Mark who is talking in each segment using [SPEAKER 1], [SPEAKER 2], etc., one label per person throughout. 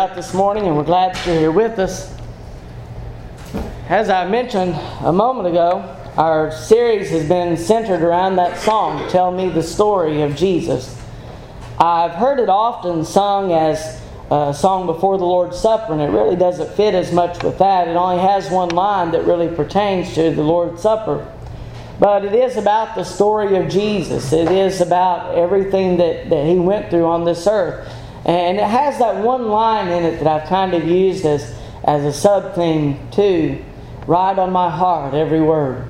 [SPEAKER 1] out this morning, and we're glad that you're here with us. As I mentioned a moment ago, our series has been centered around that song, Tell Me the Story of Jesus. I've heard it often sung as a song before the Lord's Supper, and it really doesn't fit as much with that. It only has one line that really pertains to the Lord's Supper. But it is about the story of Jesus. It is about everything that, that he went through on this earth. And it has that one line in it that I've kind of used as, as a sub theme too. Write on my heart, every word.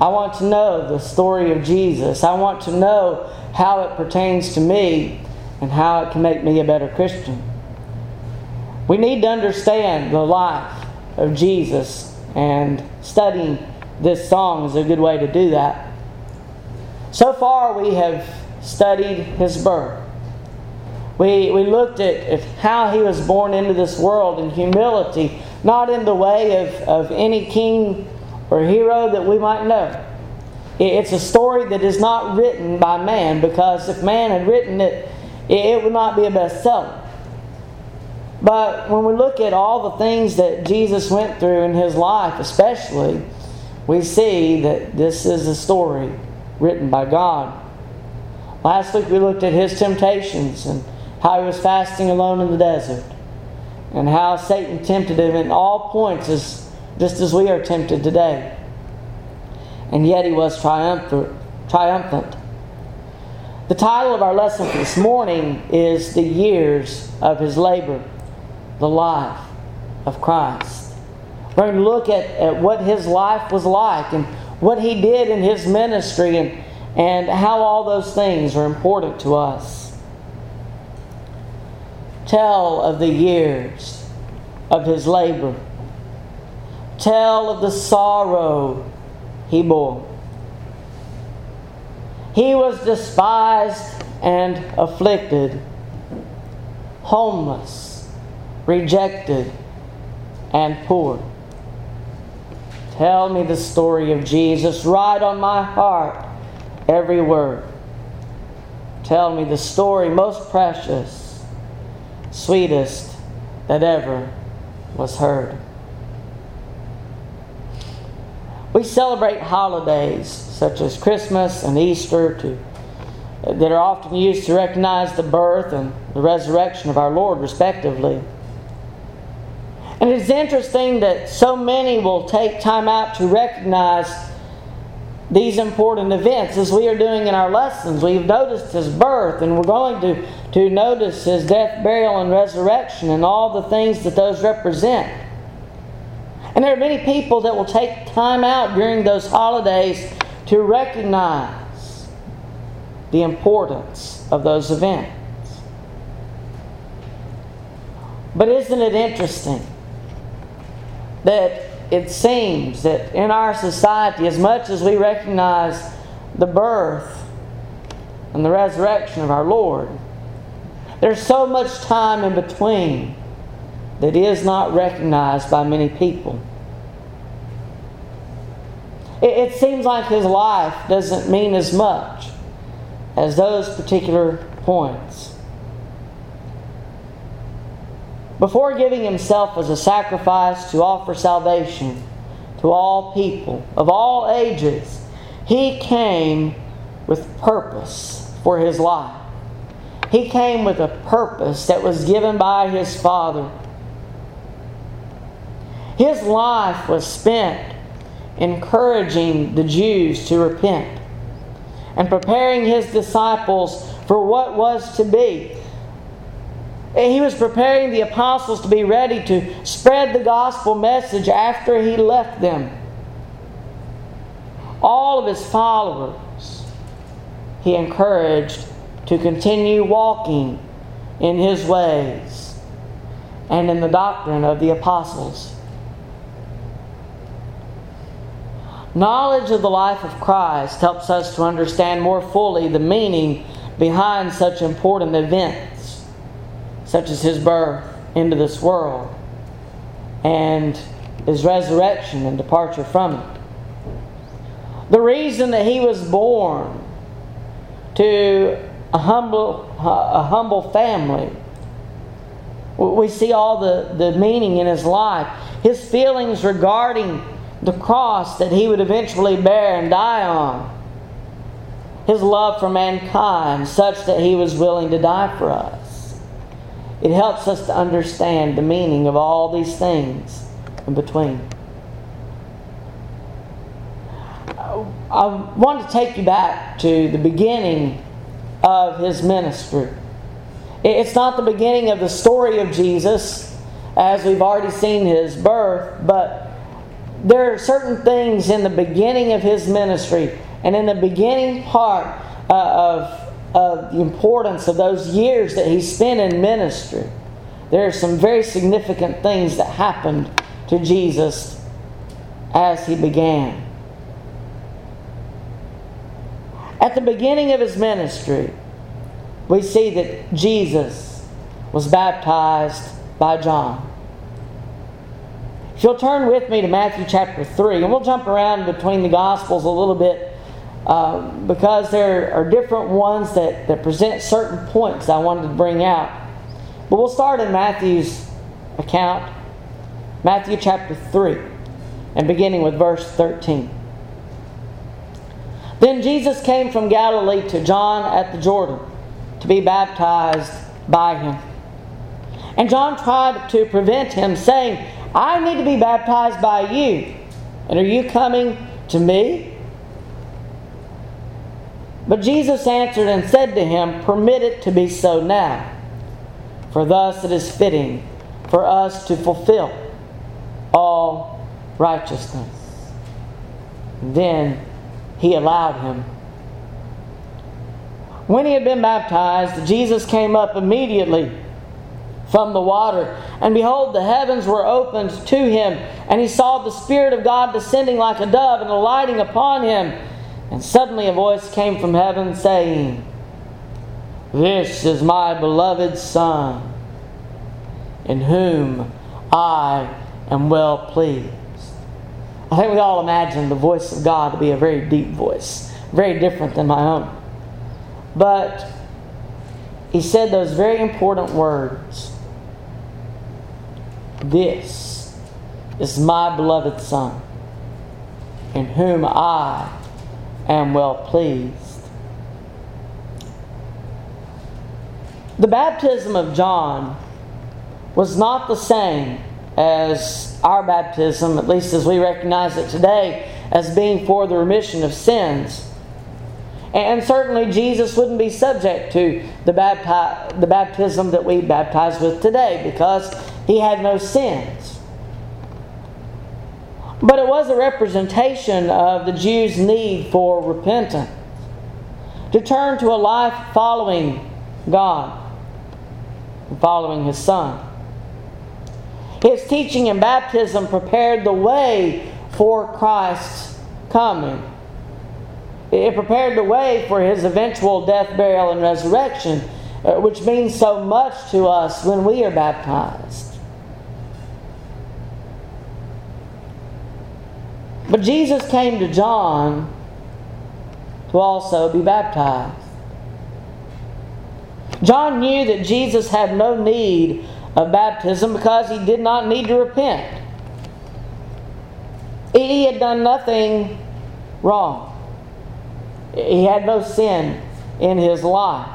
[SPEAKER 1] I want to know the story of Jesus. I want to know how it pertains to me and how it can make me a better Christian. We need to understand the life of Jesus, and studying this song is a good way to do that. So far, we have studied his birth. We, we looked at, how he was born into this world in humility, not in the way of, of any king or hero that we might know. It's a story that is not written by man because if man had written it, it would not be a bestseller. But when we look at all the things that Jesus went through in his life, especially, we see that this is a story written by God. Last week we looked at his temptations and how he was fasting alone in the desert, and how Satan tempted him in all points, as, just as we are tempted today. And yet he was triumphant. The title of our lesson for this morning is The Years of His Labor, the Life of Christ. We're going to look at, at what his life was like and what he did in his ministry and, and how all those things are important to us tell of the years of his labor, tell of the sorrow he bore. He was despised and afflicted, homeless, rejected, and poor. Tell me the story of Jesus. Write on my heart every word. Tell me the story most precious sweetest that ever was heard. We celebrate holidays such as Christmas and Easter to, that are often used to recognize the birth and the resurrection of our Lord, respectively. And it's interesting that so many will take time out to recognize these important events as we are doing in our lessons. We've noticed his birth, and we're going to to notice his death, burial, and resurrection and all the things that those represent. And there are many people that will take time out during those holidays to recognize the importance of those events. But isn't it interesting that it seems that in our society, as much as we recognize the birth and the resurrection of our Lord, there's so much time in between that is not recognized by many people. It, it seems like his life doesn't mean as much as those particular points. Before giving himself as a sacrifice to offer salvation to all people of all ages, he came with purpose for his life. He came with a purpose that was given by his Father. His life was spent encouraging the Jews to repent and preparing his disciples for what was to be. He was preparing the apostles to be ready to spread the gospel message after he left them. All of his followers he encouraged to continue walking in his ways and in the doctrine of the apostles. Knowledge of the life of Christ helps us to understand more fully the meaning behind such important events, such as his birth into this world and his resurrection and departure from it. The reason that he was born to a humble, a humble family We see all the, the meaning in his life. His feelings regarding the cross that he would eventually bear and die on. His love for mankind, such that he was willing to die for us. It helps us to understand the meaning of all these things in between. I want to take you back to the beginning of his ministry. It's not the beginning of the story of Jesus, as we've already seen his birth, but there are certain things in the beginning of his ministry and in the beginning part uh, of, of the importance of those years that he spent in ministry. There are some very significant things that happened to Jesus as he began. At the beginning of his ministry, we see that Jesus was baptized by John. If you'll turn with me to Matthew chapter 3, and we'll jump around between the Gospels a little bit uh, because there are different ones that, that present certain points I wanted to bring out. But we'll start in Matthew's account, Matthew chapter 3, and beginning with verse 13. Then Jesus came from Galilee to John at the Jordan to be baptized by him. And John tried to prevent him, saying, I need to be baptized by you, and are you coming to me? But Jesus answered and said to him, Permit it to be so now, for thus it is fitting for us to fulfill all righteousness. Then he allowed him. When he had been baptized, Jesus came up immediately from the water, and behold, the heavens were opened to him, and he saw the Spirit of God descending like a dove and alighting upon him. And suddenly a voice came from heaven saying, This is my beloved Son, in whom I am well pleased. I think we all imagine the voice of God to be a very deep voice, very different than my own. But he said those very important words This is my beloved Son, in whom I am well pleased. The baptism of John was not the same as our baptism, at least as we recognize it today, as being for the remission of sins. And certainly Jesus wouldn't be subject to the, bapti- the baptism that we baptize with today because he had no sins. But it was a representation of the Jews' need for repentance, to turn to a life following God following His Son. His teaching and baptism prepared the way for Christ's coming. It prepared the way for his eventual death, burial, and resurrection, uh, which means so much to us when we are baptized. But Jesus came to John to also be baptized. John knew that Jesus had no need of baptism because he did not need to repent. He had done nothing wrong. He had no sin in his life.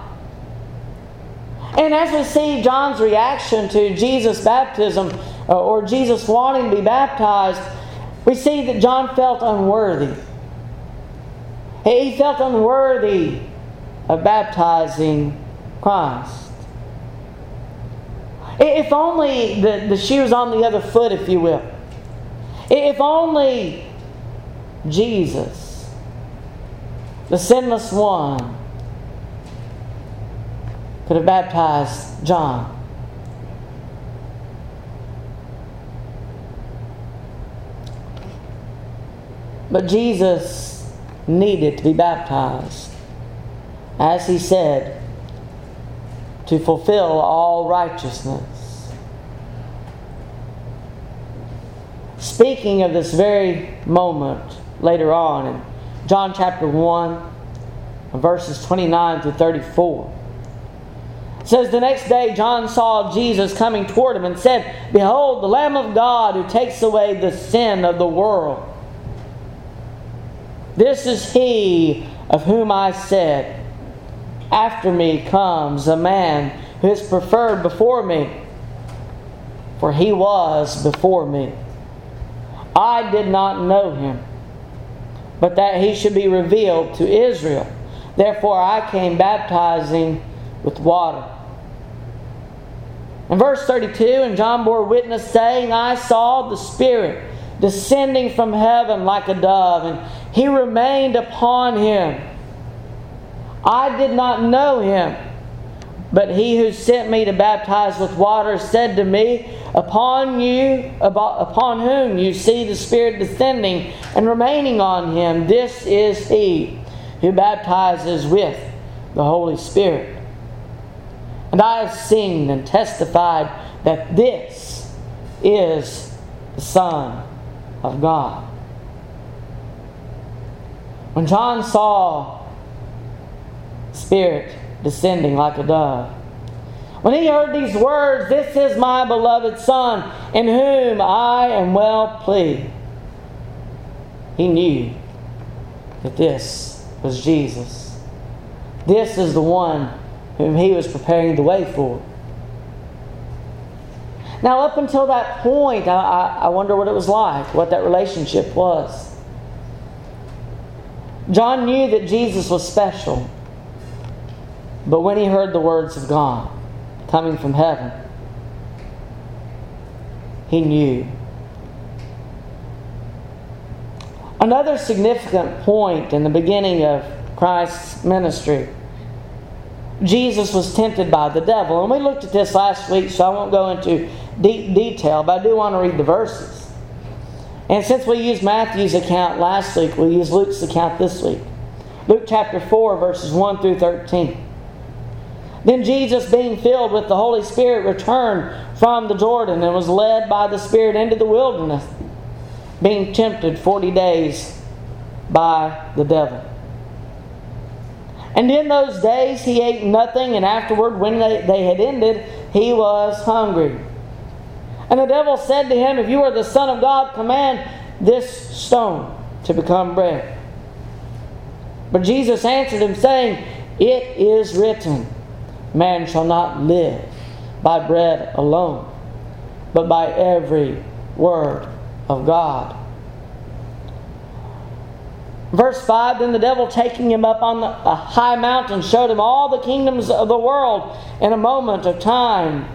[SPEAKER 1] And as we see John's reaction to Jesus' baptism uh, or Jesus wanting to be baptized, we see that John felt unworthy. He felt unworthy of baptizing Christ. If only the, the shoe was on the other foot, if you will. If only Jesus, the sinless one, could have baptized John. But Jesus needed to be baptized. As he said, to fulfill all righteousness. Speaking of this very moment later on in John chapter 1, verses 29 through 34, says the next day John saw Jesus coming toward him and said, Behold, the Lamb of God who takes away the sin of the world. This is he of whom I said, After me comes a man who is preferred before me, for he was before me. I did not know him, but that he should be revealed to Israel. Therefore I came baptizing with water. In verse 32, and John bore witness, saying, I saw the Spirit descending from heaven like a dove, and he remained upon him. I did not know him, but he who sent me to baptize with water said to me, Upon you, upon whom you see the Spirit descending and remaining on him, this is he who baptizes with the Holy Spirit. And I have seen and testified that this is the Son of God. When John saw Spirit descending like a dove, when he heard these words, This is my beloved Son, in whom I am well pleased, he knew that this was Jesus. This is the one whom he was preparing the way for. Now, up until that point, I, I, wonder what it was like, what that relationship was. John knew that Jesus was special, but when he heard the words of God coming from heaven, he knew. Another significant point in the beginning of Christ's ministry Jesus was tempted by the devil. And we looked at this last week, so I won't go into deep detail, but I do want to read the verses. And since we used Matthew's account last week, we'll use Luke's account this week. Luke chapter 4, verses 1 through 13. Then Jesus, being filled with the Holy Spirit, returned from the Jordan and was led by the Spirit into the wilderness, being tempted 40 days by the devil. And in those days he ate nothing, and afterward, when they, they had ended, he was hungry. And the devil said to him, If you are the Son of God, command this stone to become bread. But Jesus answered him, saying, It is written, Man shall not live by bread alone, but by every word of God. Verse 5 Then the devil, taking him up on a high mountain, showed him all the kingdoms of the world in a moment of time.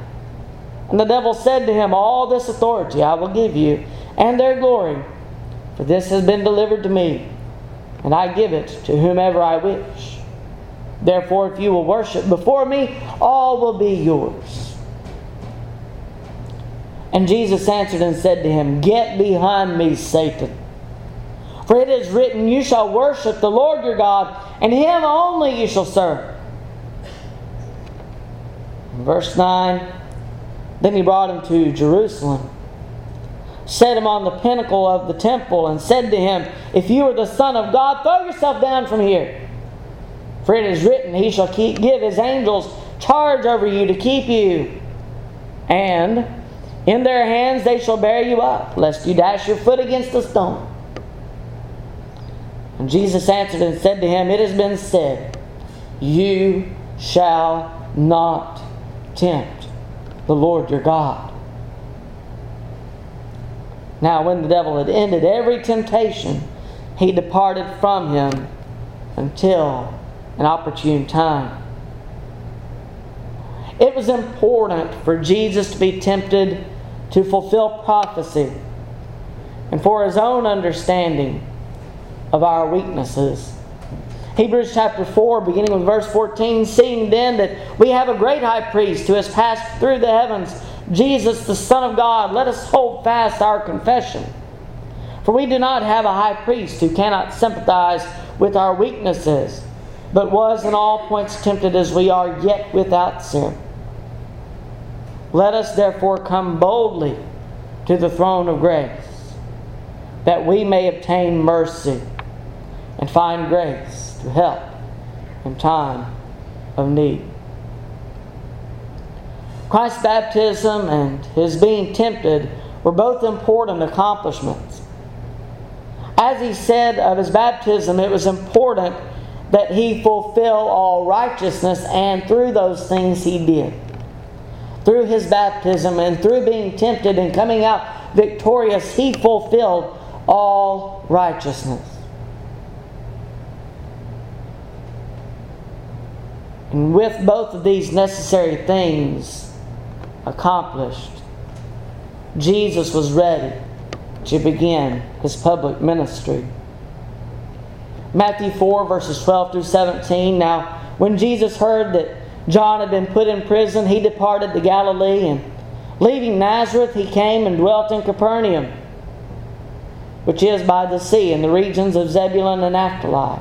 [SPEAKER 1] And the devil said to him, All this authority I will give you, and their glory, for this has been delivered to me, and I give it to whomever I wish. Therefore, if you will worship before me, all will be yours. And Jesus answered and said to him, Get behind me, Satan. For it is written, You shall worship the Lord your God, and him only you shall serve. Verse 9 Then he brought him to Jerusalem, set him on the pinnacle of the temple, and said to him, If you are the Son of God, throw yourself down from here. For it is written, He shall keep, give His angels charge over you to keep you. And in their hands they shall bear you up, lest you dash your foot against a stone. And Jesus answered and said to him, It has been said, You shall not tempt the Lord your God. Now, when the devil had ended every temptation, he departed from him until an opportune time. It was important for Jesus to be tempted to fulfill prophecy and for his own understanding of our weaknesses. Hebrews chapter 4, beginning with verse 14, seeing then that we have a great high priest who has passed through the heavens, Jesus, the Son of God, let us hold fast our confession. For we do not have a high priest who cannot sympathize with our weaknesses, but was in all points tempted as we are, yet without sin. Let us therefore come boldly to the throne of grace, that we may obtain mercy and find grace to help in time of need. Christ's baptism and his being tempted were both important accomplishments. As he said of his baptism, it was important that he fulfill all righteousness, and through those things he did. Through his baptism and through being tempted and coming out victorious, he fulfilled all righteousness. And with both of these necessary things accomplished, Jesus was ready to begin his public ministry. Matthew 4, verses 12 through 17. Now, when Jesus heard that John had been put in prison, he departed to Galilee, and leaving Nazareth, he came and dwelt in Capernaum, which is by the sea, in the regions of Zebulun and Naphtali,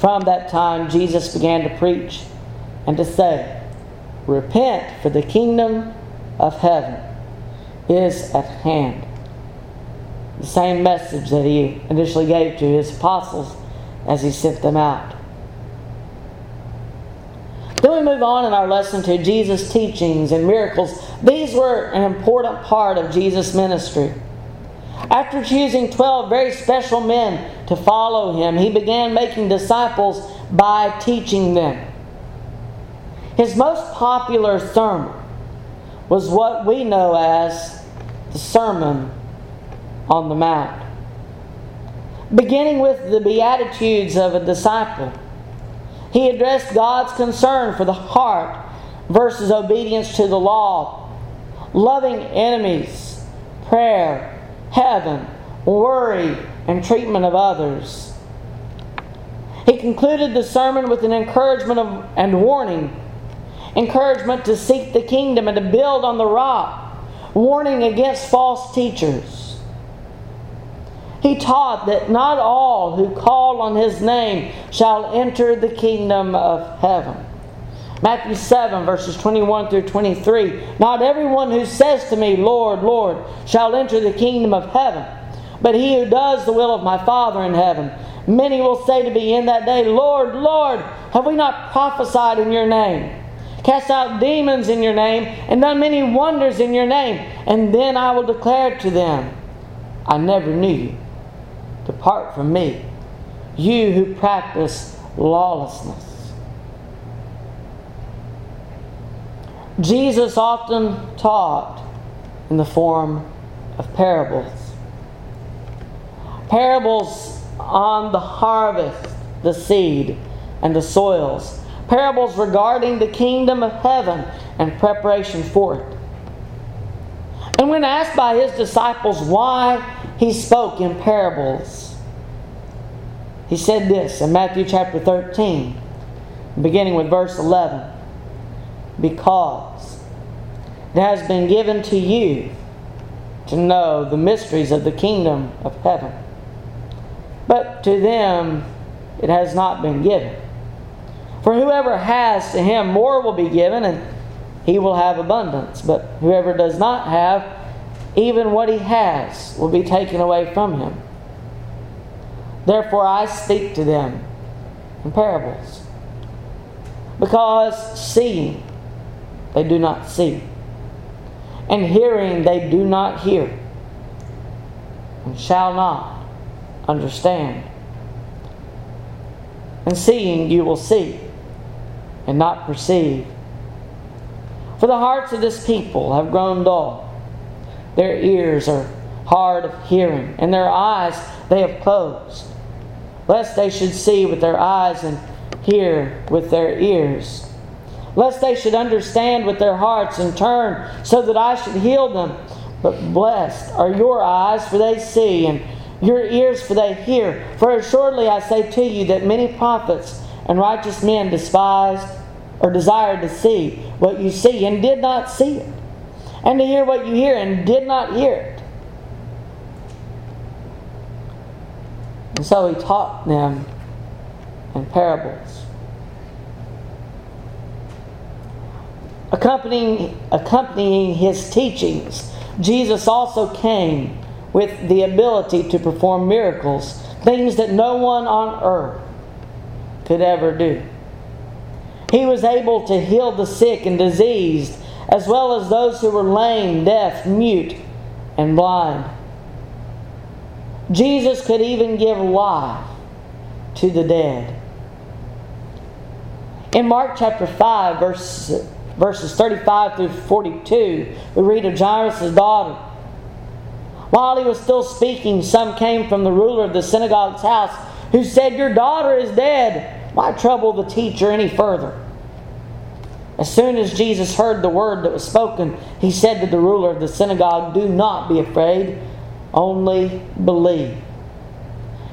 [SPEAKER 1] From that time, Jesus began to preach and to say, Repent, for the kingdom of heaven is at hand. The same message that he initially gave to his apostles as he sent them out. Then we move on in our lesson to Jesus' teachings and miracles. These were an important part of Jesus' ministry. After choosing 12 very special men to follow him, he began making disciples by teaching them. His most popular sermon was what we know as the Sermon on the Mount. Beginning with the Beatitudes of a disciple, he addressed God's concern for the heart versus obedience to the law, loving enemies, prayer, heaven, worry, and treatment of others. He concluded the sermon with an encouragement of, and warning encouragement to seek the kingdom and to build on the rock, warning against false teachers. He taught that not all who call on his name shall enter the kingdom of heaven. Matthew 7, verses 21 through 23. Not everyone who says to me, Lord, Lord, shall enter the kingdom of heaven, but he who does the will of my Father in heaven. Many will say to me in that day, Lord, Lord, have we not prophesied in your name? cast out demons in your name, and done many wonders in your name. And then I will declare to them, I never knew you. Depart from me, you who practice lawlessness. Jesus often taught in the form of parables. Parables on the harvest, the seed, and the soils parables regarding the kingdom of heaven and preparation for it. And when asked by his disciples why he spoke in parables, he said this in Matthew chapter 13, beginning with verse 11 Because it has been given to you to know the mysteries of the kingdom of heaven, but to them it has not been given. For whoever has to him more will be given, and he will have abundance. But whoever does not have, even what he has will be taken away from him. Therefore I speak to them in parables. Because seeing they do not see, and hearing they do not hear, and shall not understand. And seeing you will see and not perceive. For the hearts of this people have grown dull. Their ears are hard of hearing, and their eyes they have closed, lest they should see with their eyes and hear with their ears, lest they should understand with their hearts and turn, so that I should heal them. But blessed are your eyes, for they see, and your ears, for they hear. For assuredly I say to you that many prophets and righteous men despised or desired to see what you see and did not see it, and to hear what you hear and did not hear it. And so he taught them in parables. Accompanying, accompanying his teachings, Jesus also came with the ability to perform miracles, things that no one on earth could ever do. He was able to heal the sick and diseased, as well as those who were lame, deaf, mute, and blind. Jesus could even give life to the dead. In Mark chapter 5, verse, verses 35 through 42, we read of Jairus' daughter. While he was still speaking, some came from the ruler of the synagogue's house who said, Your daughter is dead. Why trouble the teacher any further? As soon as Jesus heard the word that was spoken, he said to the ruler of the synagogue, Do not be afraid, only believe.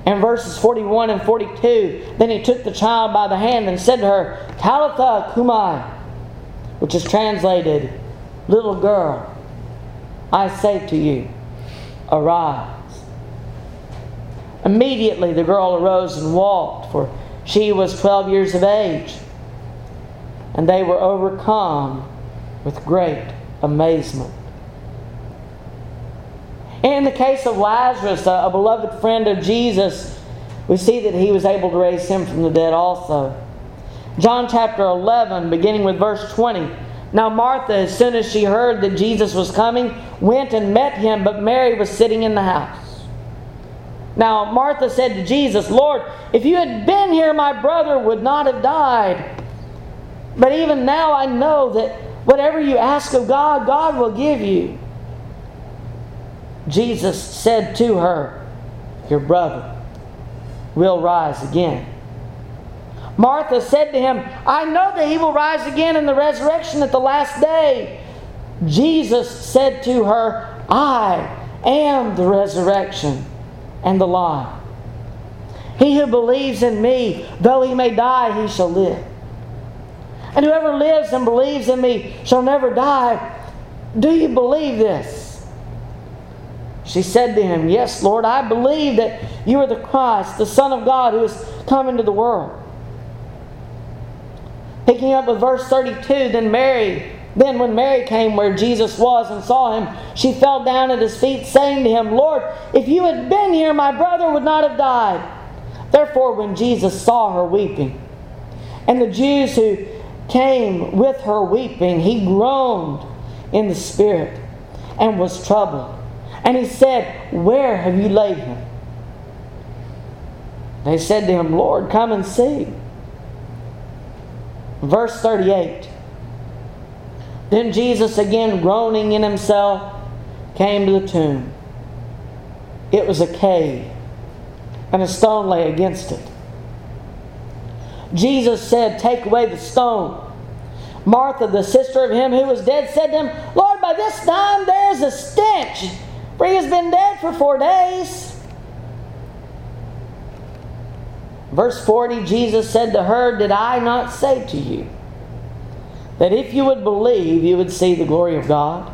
[SPEAKER 1] In verses 41 and 42, then he took the child by the hand and said to her, Talitha cumi, which is translated, Little girl, I say to you, arise. Immediately the girl arose and walked, for she was 12 years of age. And they were overcome with great amazement. In the case of Lazarus, a, beloved friend of Jesus, we see that he was able to raise him from the dead also. John chapter 11, beginning with verse 20. Now, Martha, as soon as she heard that Jesus was coming, went and met him, but Mary was sitting in the house. Now, Martha said to Jesus, Lord, if you had been here, my brother would not have died. But even now I know that whatever you ask of God, God will give you. Jesus said to her, Your brother will rise again. Martha said to him, I know that he will rise again in the resurrection at the last day. Jesus said to her, I am the resurrection and the life. He who believes in me, though he may die, he shall live. And whoever lives and believes in me shall never die. Do you believe this? She said to him, Yes, Lord, I believe that you are the Christ, the Son of God, who has come into the world. Picking up with verse 32, then Mary, then when Mary came where Jesus was and saw him, she fell down at his feet, saying to him, Lord, if you had been here, my brother would not have died. Therefore, when Jesus saw her weeping, and the Jews who came with her weeping, he groaned in the spirit and was troubled. And he said, Where have you laid him? They said to him, Lord, come and see. Verse 38 Then Jesus, again groaning in himself, came to the tomb. It was a cave, and a stone lay against it. Jesus said, Take away the stone. Martha, the sister of him who was dead, said to him, Lord, by this time there is a stench for he has been dead for four days. Verse 40 Jesus said to her, Did I not say to you that if you would believe, you would see the glory of God?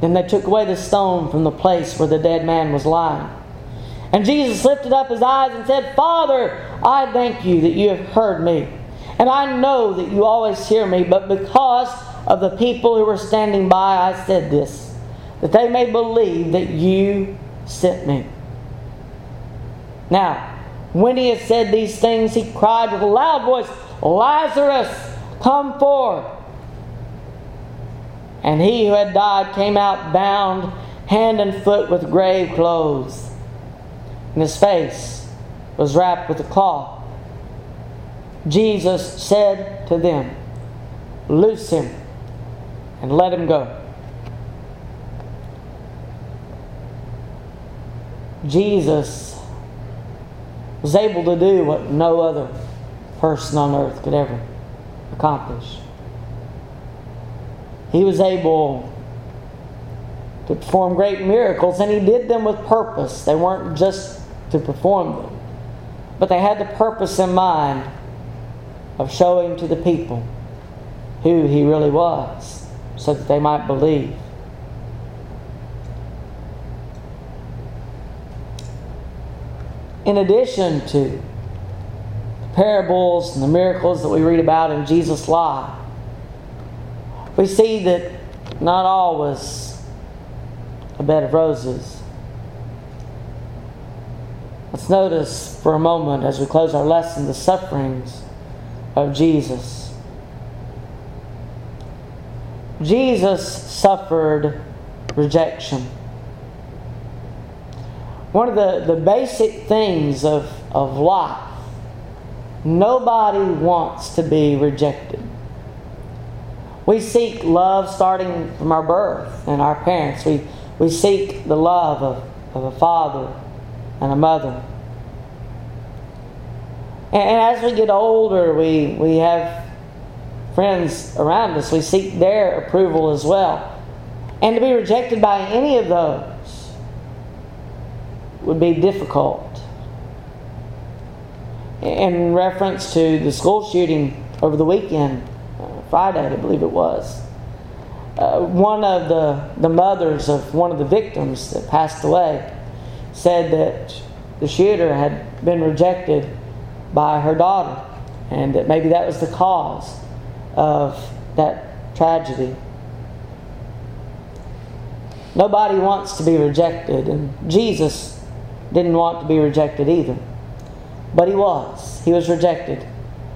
[SPEAKER 1] Then they took away the stone from the place where the dead man was lying. And Jesus lifted up his eyes and said, Father, I thank you that you have heard me. And I know that you always hear me, but because of the people who were standing by, I said this that they may believe that you sent me. Now, when he had said these things, he cried with a loud voice, Lazarus, come forth. And he who had died came out bound hand and foot with grave clothes, and his face was wrapped with a cloth. Jesus said to them, Loose him and let him go. Jesus was able to do what no other person on earth could ever accomplish. He was able to perform great miracles, and he did them with purpose. They weren't just to perform them, but they had the purpose in mind. of showing to the people who he really was so that they might believe. In addition to the parables and the miracles that we read about in Jesus' life, we see that not all was a bed of roses. Let's notice for a moment as we close our lesson the sufferings of Jesus. Jesus suffered rejection. One of the, the basic things of, of life, nobody wants to be rejected. We seek love starting from our birth and our parents. We, we seek the love of, of a father and a mother. And, and as we get older, we, we have friends around us. We seek their approval as well. And to be rejected by any of those would be difficult. In reference to the school shooting over the weekend, uh, Friday, I believe it was, uh, one of the, the mothers of one of the victims that passed away said that the shooter had been rejected by her daughter and that maybe that was the cause of that tragedy. Nobody wants to be rejected, and Jesus didn't want to be rejected either. But he was. He was rejected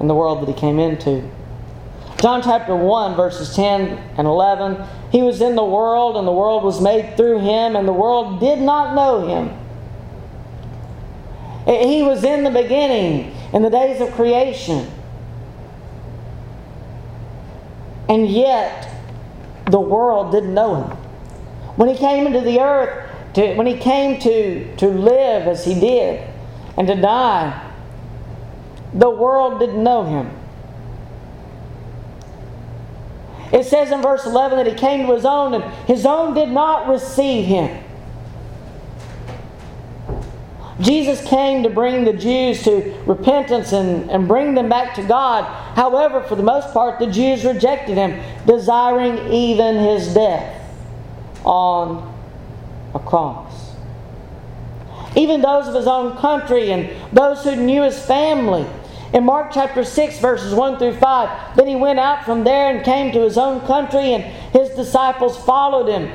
[SPEAKER 1] in the world that he came into. John chapter 1, verses 10 and 11. He was in the world, and the world was made through him, and the world did not know him. He was in the beginning, in the days of creation. And yet, the world didn't know him. When he came into the earth, to, when he came to, to live as he did and to die, the world didn't know him. It says in verse 11 that he came to his own, and his own did not receive him. Jesus came to bring the Jews to repentance and, and bring them back to God. However, for the most part, the Jews rejected him, desiring even his death on a cross. Even those of his own country and those who knew his family. In Mark chapter 6, verses 1 through 5, then he went out from there and came to his own country, and his disciples followed him.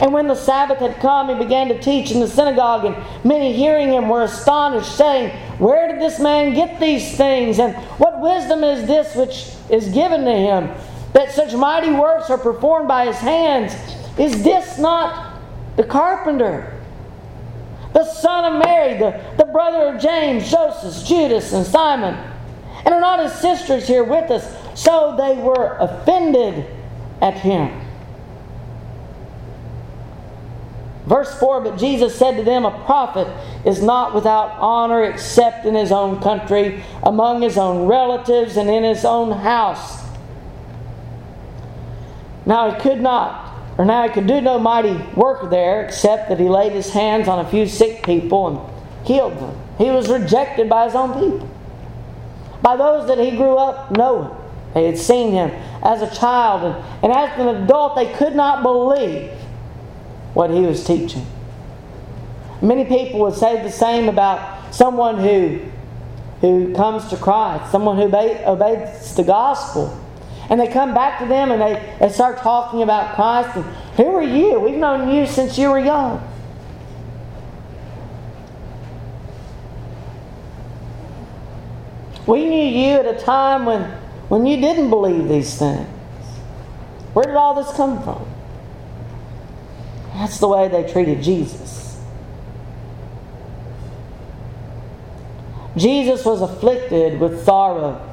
[SPEAKER 1] And when the Sabbath had come, he began to teach in the synagogue, and many hearing him were astonished, saying, Where did this man get these things? And what wisdom is this which is given to him, that such mighty works are performed by his hands? Is this not the carpenter? The son of Mary, the, the brother of James, Joseph, Judas, and Simon. And are not his sisters here with us? So they were offended at him. Verse 4 But Jesus said to them, A prophet is not without honor except in his own country, among his own relatives, and in his own house. Now he could not, or now he could do no mighty work there, except that he laid his hands on a few sick people and healed them. He was rejected by his own people, by those that he grew up knowing. They had seen him as a child, and, and as an adult, they could not believe what he was teaching. Many people would say the same about someone who, who comes to Christ, someone who obeys the gospel. And they come back to them and they, they start talking about Christ. And who are you? We've known you since you were young. We knew you at a time when, when you didn't believe these things. Where did all this come from? That's the way they treated Jesus. Jesus was afflicted with sorrows.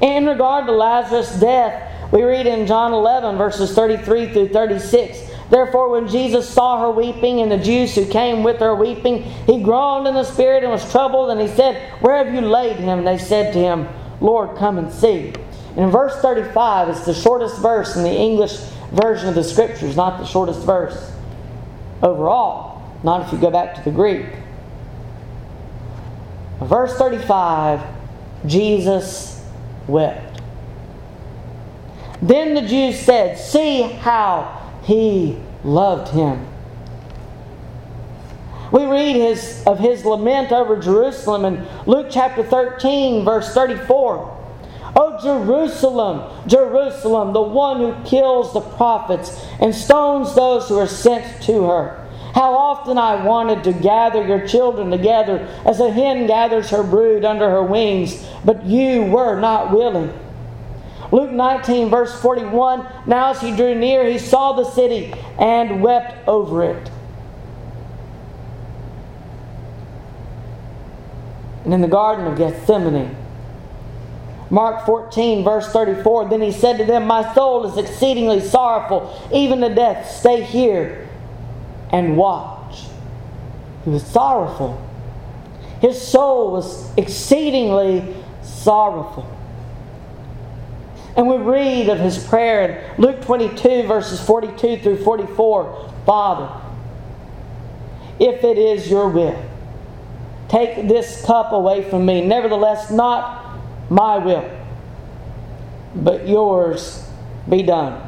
[SPEAKER 1] In regard to Lazarus' death, we read in John 11, verses 33 through 36. Therefore, when Jesus saw her weeping, and the Jews who came with her weeping, he groaned in the spirit and was troubled, and he said, Where have you laid him? And they said to him, Lord, come and see. And in verse 35, it's the shortest verse in the English version of the scriptures, not the shortest verse overall, not if you go back to the Greek. Verse 35 Jesus wept. Then the Jews said, See how he loved him. We read his, of his lament over Jerusalem in Luke chapter 13, verse 34. Oh, Jerusalem, Jerusalem, the one who kills the prophets and stones those who are sent to her. How often I wanted to gather your children together as a hen gathers her brood under her wings, but you were not willing. Luke 19, verse 41 Now as he drew near, he saw the city and wept over it. And in the Garden of Gethsemane, Mark 14, verse 34 Then he said to them, My soul is exceedingly sorrowful, even to death. Stay here and watch. He was sorrowful. His soul was exceedingly sorrowful. And we read of his prayer in Luke 22, verses 42 through 44 Father, if it is your will, take this cup away from me. Nevertheless, not my will, but yours be done.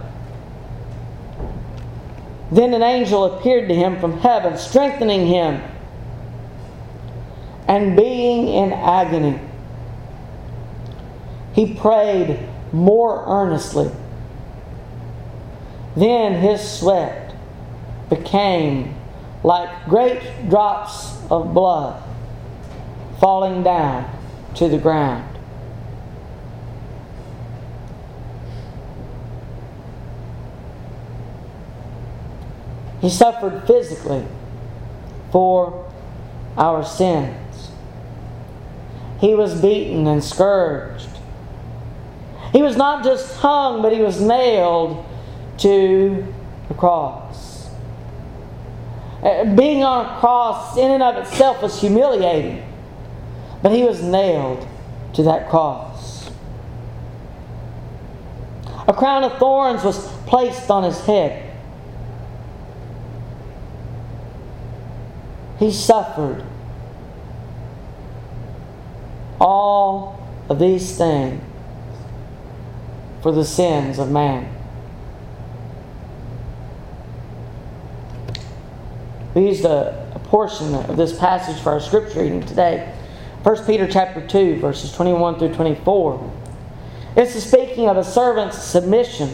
[SPEAKER 1] Then an angel appeared to him from heaven, strengthening him. And being in agony, he prayed more earnestly. Then his sweat became like great drops of blood falling down to the ground. He suffered physically for our sins. He was beaten and scourged. He was not just hung, but he was nailed to the cross. Uh, being on a cross in and of itself was humiliating, but he was nailed to that cross. A crown of thorns was placed on his head. He suffered all of these things for the sins of man. We used a, a portion of this passage for our scripture reading today. 1 Peter chapter 2, verses 21 through 24. This is speaking of a servant's submission.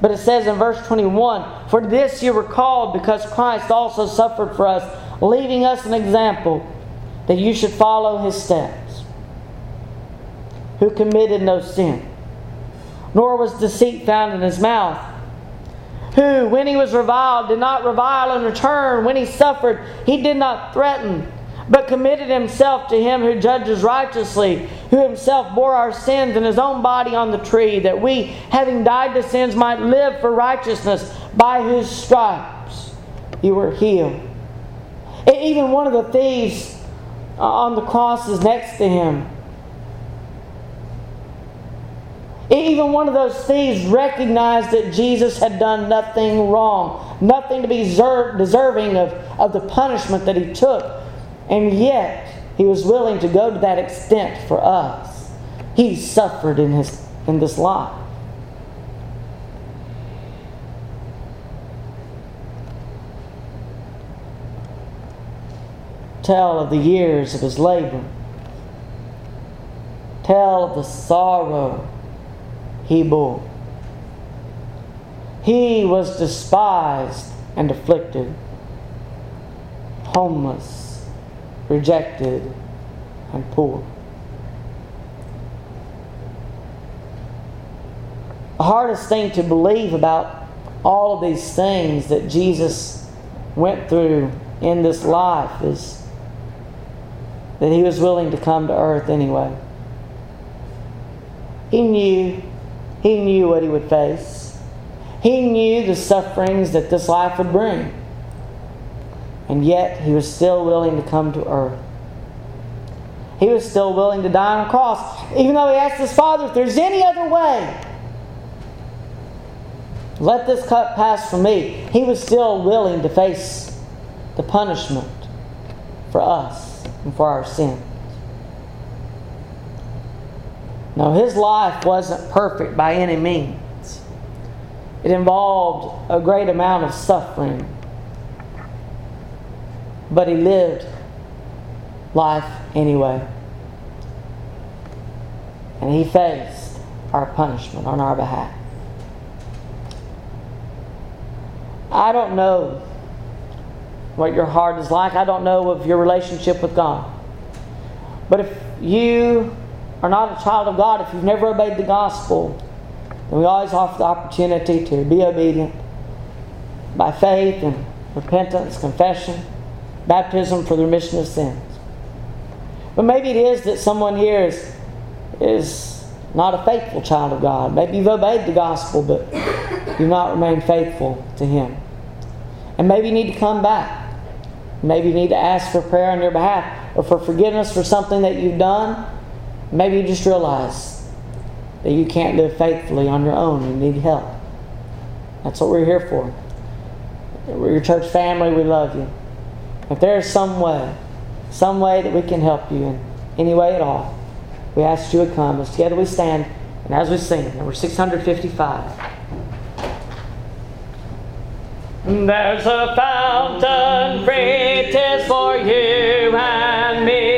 [SPEAKER 1] But it says in verse 21 For this you were called, because Christ also suffered for us leaving us an example that you should follow his steps, who committed no sin, nor was deceit found in his mouth, who, when he was reviled, did not revile in return, when he suffered, he did not threaten, but committed himself to him who judges righteously, who himself bore our sins in his own body on the tree, that we, having died to sins, might live for righteousness, by whose stripes you were healed. Even one of the thieves uh, on the cross is next to him. Even one of those thieves recognized that Jesus had done nothing wrong, nothing to be deserving of, of the punishment that he took. And yet, he was willing to go to that extent for us. He suffered in, his, in this life. Tell of the years of his labor, tell of the sorrow he bore. He was despised and afflicted, homeless, rejected, and poor. The hardest thing to believe about all of these things that Jesus went through in this life is that he was willing to come to earth anyway. He knew, he knew what he would face. He knew the sufferings that this life would bring. And yet he was still willing to come to earth. He was still willing to die on a cross, even though he asked his father if there's any other way. Let this cup pass from me. He was still willing to face the punishment for us and for our sins. No, his life wasn't perfect by any means. It involved a great amount of suffering. But he lived life anyway. And he faced our punishment on our behalf. I don't know what your heart is like. I don't know of your relationship with God. But if you are not a child of God, if you've never obeyed the gospel, then we always offer the opportunity to be obedient by faith and repentance, confession, baptism for the remission of sins. But maybe it is that someone here is, is not a faithful child of God. Maybe you've obeyed the gospel, but you've not remained faithful to Him. And maybe you need to come back. Maybe you need to ask for prayer on your behalf or for forgiveness for something that you've done. Maybe you just realize that you can't live faithfully on your own. You need help. That's what we're here for. We're your church family. We love you. If there's some way, some way that we can help you in any way at all, we ask you to come. As together we stand and as we sing, number 655. There's a fountain free, tis for you and me.